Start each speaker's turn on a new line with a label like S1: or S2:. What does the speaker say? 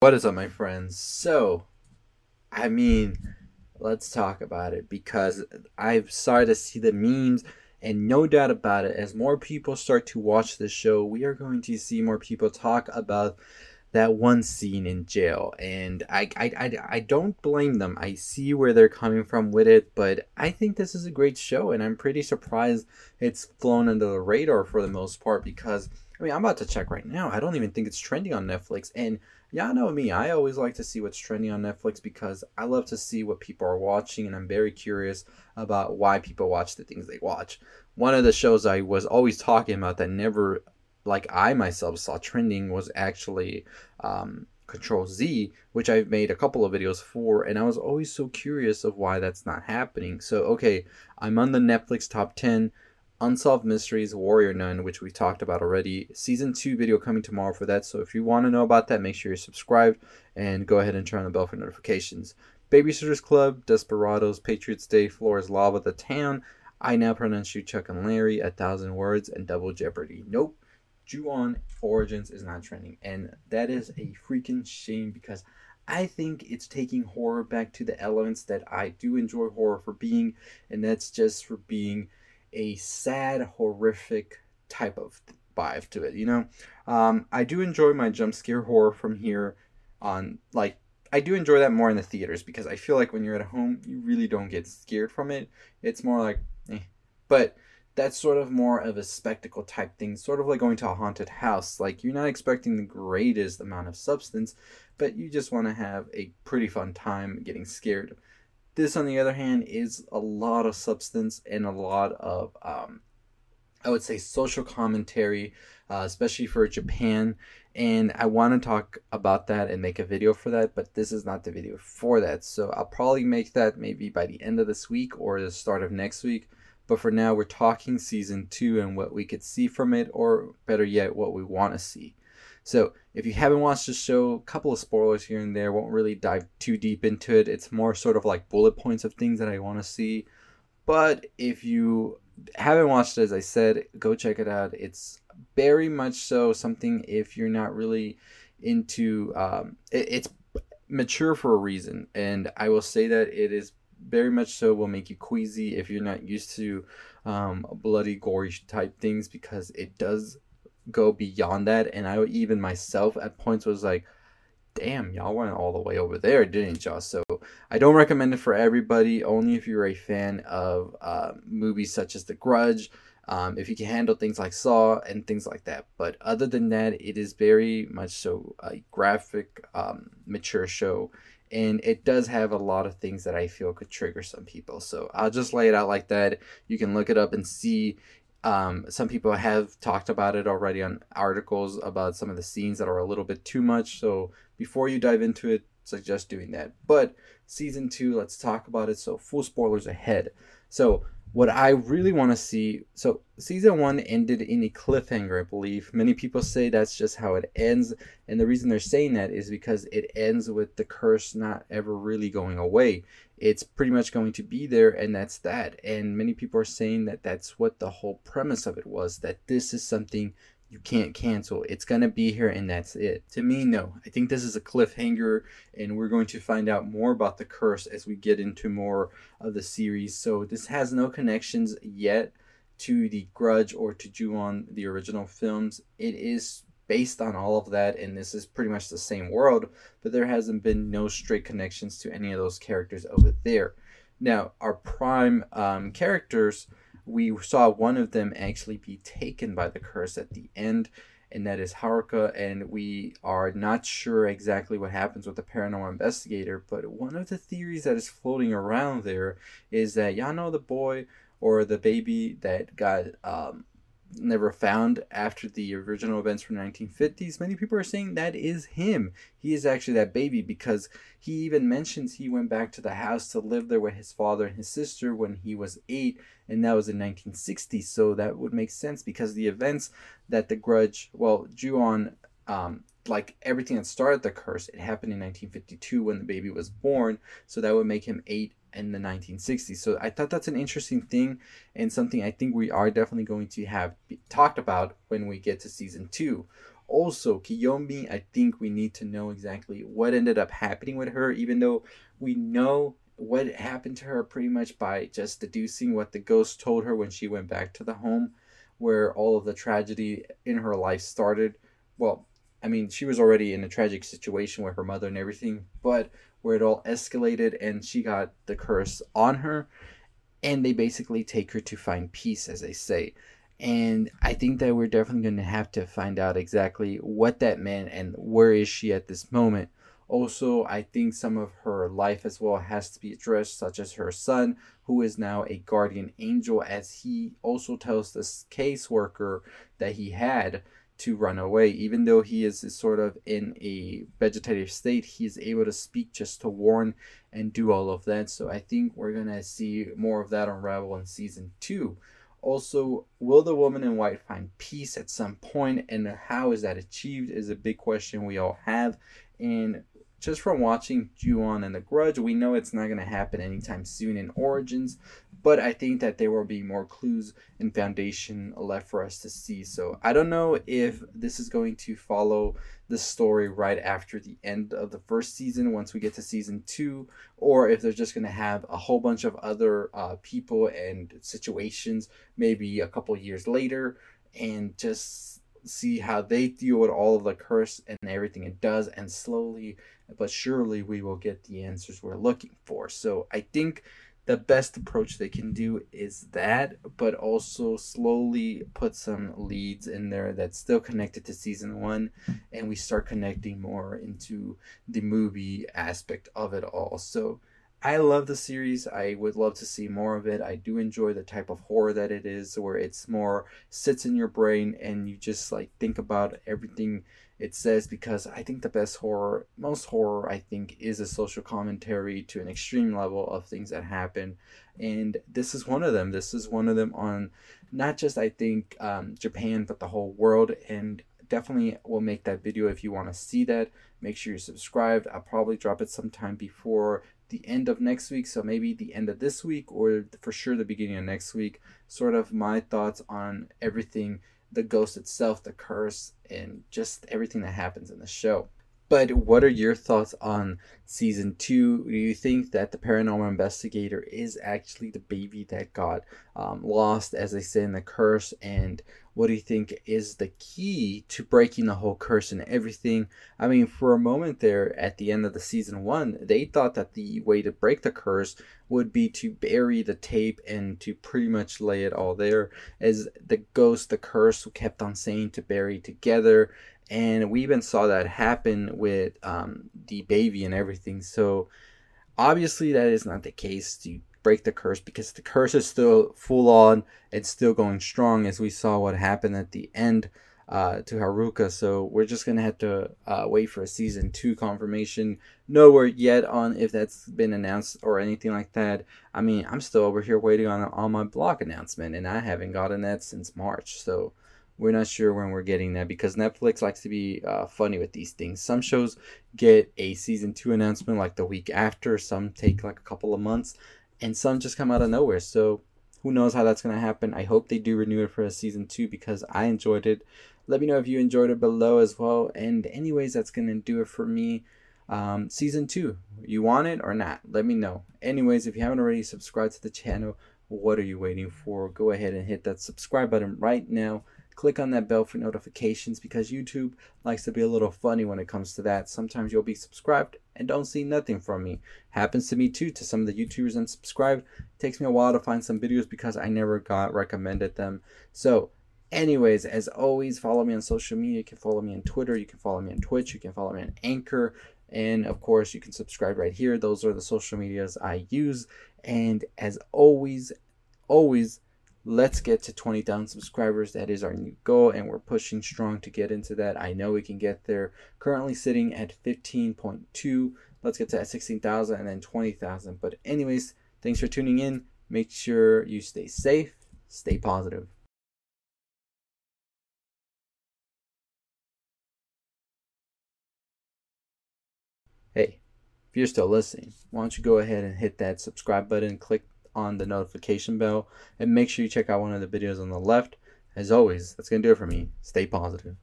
S1: What is up, my friends? So, I mean, let's talk about it because I've started to see the memes, and no doubt about it, as more people start to watch the show, we are going to see more people talk about that one scene in jail. And I, I, I, I don't blame them. I see where they're coming from with it, but I think this is a great show, and I'm pretty surprised it's flown under the radar for the most part because. I mean, I'm about to check right now. I don't even think it's trending on Netflix. And y'all know me. I always like to see what's trending on Netflix because I love to see what people are watching, and I'm very curious about why people watch the things they watch. One of the shows I was always talking about that never, like I myself saw trending, was actually um, Control Z, which I've made a couple of videos for, and I was always so curious of why that's not happening. So, okay, I'm on the Netflix top 10. Unsolved Mysteries Warrior Nun, which we talked about already. Season 2 video coming tomorrow for that. So if you want to know about that, make sure you're subscribed and go ahead and turn on the bell for notifications. Babysitters Club, Desperados, Patriots Day, Floor Lava, The Town. I now pronounce you Chuck and Larry, A Thousand Words, and Double Jeopardy. Nope. Ju-on Origins is not trending. And that is a freaking shame because I think it's taking horror back to the elements that I do enjoy horror for being, and that's just for being a sad, horrific type of vibe to it. You know, um, I do enjoy my jump scare horror from here on. Like, I do enjoy that more in the theaters because I feel like when you're at home, you really don't get scared from it. It's more like, eh. but that's sort of more of a spectacle type thing, sort of like going to a haunted house. Like you're not expecting the greatest amount of substance, but you just want to have a pretty fun time getting scared. This, on the other hand, is a lot of substance and a lot of, um, I would say, social commentary, uh, especially for Japan. And I want to talk about that and make a video for that, but this is not the video for that. So I'll probably make that maybe by the end of this week or the start of next week. But for now, we're talking season two and what we could see from it, or better yet, what we want to see. So if you haven't watched the show, a couple of spoilers here and there, won't really dive too deep into it. It's more sort of like bullet points of things that I want to see. But if you haven't watched it, as I said, go check it out. It's very much so something if you're not really into um, it, it's mature for a reason and i will say that it is very much so will make you queasy if you're not used to um, bloody gory type things because it does go beyond that. And I even myself at points was like, damn, y'all went all the way over there, didn't y'all? So I don't recommend it for everybody, only if you're a fan of uh, movies such as The Grudge. Um, if you can handle things like Saw and things like that. But other than that, it is very much so a graphic, um, mature show. And it does have a lot of things that I feel could trigger some people. So I'll just lay it out like that. You can look it up and see um, some people have talked about it already on articles about some of the scenes that are a little bit too much. So before you dive into it, suggest doing that. But season two, let's talk about it. So full spoilers ahead. So what I really want to see. So season one ended in a cliffhanger, I believe. Many people say that's just how it ends, and the reason they're saying that is because it ends with the curse not ever really going away. It's pretty much going to be there, and that's that. And many people are saying that that's what the whole premise of it was. That this is something you can't cancel. It's going to be here and that's it. To me, no. I think this is a cliffhanger and we're going to find out more about the curse as we get into more of the series. So this has no connections yet to the Grudge or to Ju-on, the original films. It is based on all of that and this is pretty much the same world, but there hasn't been no straight connections to any of those characters over there. Now, our prime um, characters we saw one of them actually be taken by the curse at the end, and that is Haruka. And we are not sure exactly what happens with the paranormal investigator, but one of the theories that is floating around there is that y'all know the boy or the baby that got um, never found after the original events from the 1950s. Many people are saying that is him. He is actually that baby because he even mentions he went back to the house to live there with his father and his sister when he was eight, and that was in 1960. So that would make sense because the events that the Grudge, well, Ju-on, um, like everything that started the curse, it happened in 1952 when the baby was born. So that would make him eight in the 1960s. So I thought that's an interesting thing and something I think we are definitely going to have talked about when we get to season two. Also, Kiyomi, I think we need to know exactly what ended up happening with her, even though we know what happened to her pretty much by just deducing what the ghost told her when she went back to the home where all of the tragedy in her life started. Well, I mean, she was already in a tragic situation with her mother and everything, but where it all escalated and she got the curse on her, and they basically take her to find peace, as they say. And I think that we're definitely going to have to find out exactly what that meant and where is she at this moment. Also, I think some of her life as well has to be addressed, such as her son, who is now a guardian angel, as he also tells this caseworker that he had to run away. Even though he is sort of in a vegetative state, he is able to speak just to warn and do all of that. So I think we're going to see more of that unravel in season two. Also, will the woman in white find peace at some point, and how is that achieved? Is a big question we all have. And just from watching Ju-on and The Grudge, we know it's not going to happen anytime soon in Origins, but I think that there will be more clues and foundation left for us to see. So I don't know if this is going to follow the story right after the end of the first season once we get to season two, or if they're just going to have a whole bunch of other uh, people and situations maybe a couple years later and just see how they deal with all of the curse and everything it does and slowly but surely we will get the answers we're looking for so i think the best approach they can do is that but also slowly put some leads in there that's still connected to season one and we start connecting more into the movie aspect of it all. So I love the series. I would love to see more of it. I do enjoy the type of horror that it is, where it's more sits in your brain and you just like think about everything it says. Because I think the best horror, most horror, I think, is a social commentary to an extreme level of things that happen, and this is one of them. This is one of them on not just I think um, Japan, but the whole world. And definitely will make that video if you want to see that. Make sure you're subscribed. I'll probably drop it sometime before the end of next week, so maybe the end of this week or for sure the beginning of next week. Sort of my thoughts on everything the ghost itself, the curse, and just everything that happens in the show. But what are your thoughts on season two? Do you think that the paranormal investigator is actually the baby that got um, lost, as they say in the curse? And what do you think is the key to breaking the whole curse and everything? I mean, for a moment there at the end of the season one, they thought that the way to break the curse would be to bury the tape and to pretty much lay it all there, as the ghost, the curse, who kept on saying to bury together and we even saw that happen with um, the baby and everything. So obviously that is not the case to break the curse because the curse is still full on. It's still going strong as we saw what happened at the end uh, to Haruka. So we're just gonna have to uh, wait for a season two confirmation. No word yet on if that's been announced or anything like that. I mean, I'm still over here waiting on on my blog announcement, and I haven't gotten that since March. So we're not sure when we're getting that because Netflix likes to be uh, funny with these things. Some shows get a season two announcement like the week after, some take like a couple of months, and some just come out of nowhere. So who knows how that's going to happen? I hope they do renew it for a season two because I enjoyed it. Let me know if you enjoyed it below as well. And, anyways, that's going to do it for me. Um, season two, you want it or not? Let me know. Anyways, if you haven't already subscribed to the channel, what are you waiting for? Go ahead and hit that subscribe button right now click on that bell for notifications because YouTube likes to be a little funny when it comes to that. Sometimes you'll be subscribed and don't see nothing from me. Happens to me too, to some of the YouTubers unsubscribed. It takes me a while to find some videos because I never got recommended them. So, anyways, as always, follow me on social media. You can follow me on Twitter, you can follow me on Twitch, you can follow me on Anchor. And of course, you can subscribe right here. Those are the social medias I use. And as always, always, let's get to 20,000 subscribers. That is our new goal, and we're pushing strong to get into that. I know we can get there. Currently sitting at 15.2. Let's get to 16,000 and then 20,000. But, anyways, thanks for tuning in. Make sure you stay safe, stay positive. Hey, if you're still listening, why don't you go ahead and hit that subscribe button, click on the notification bell, and make sure you check out one of the videos on the left. As always, that's going to do it for me. Stay positive.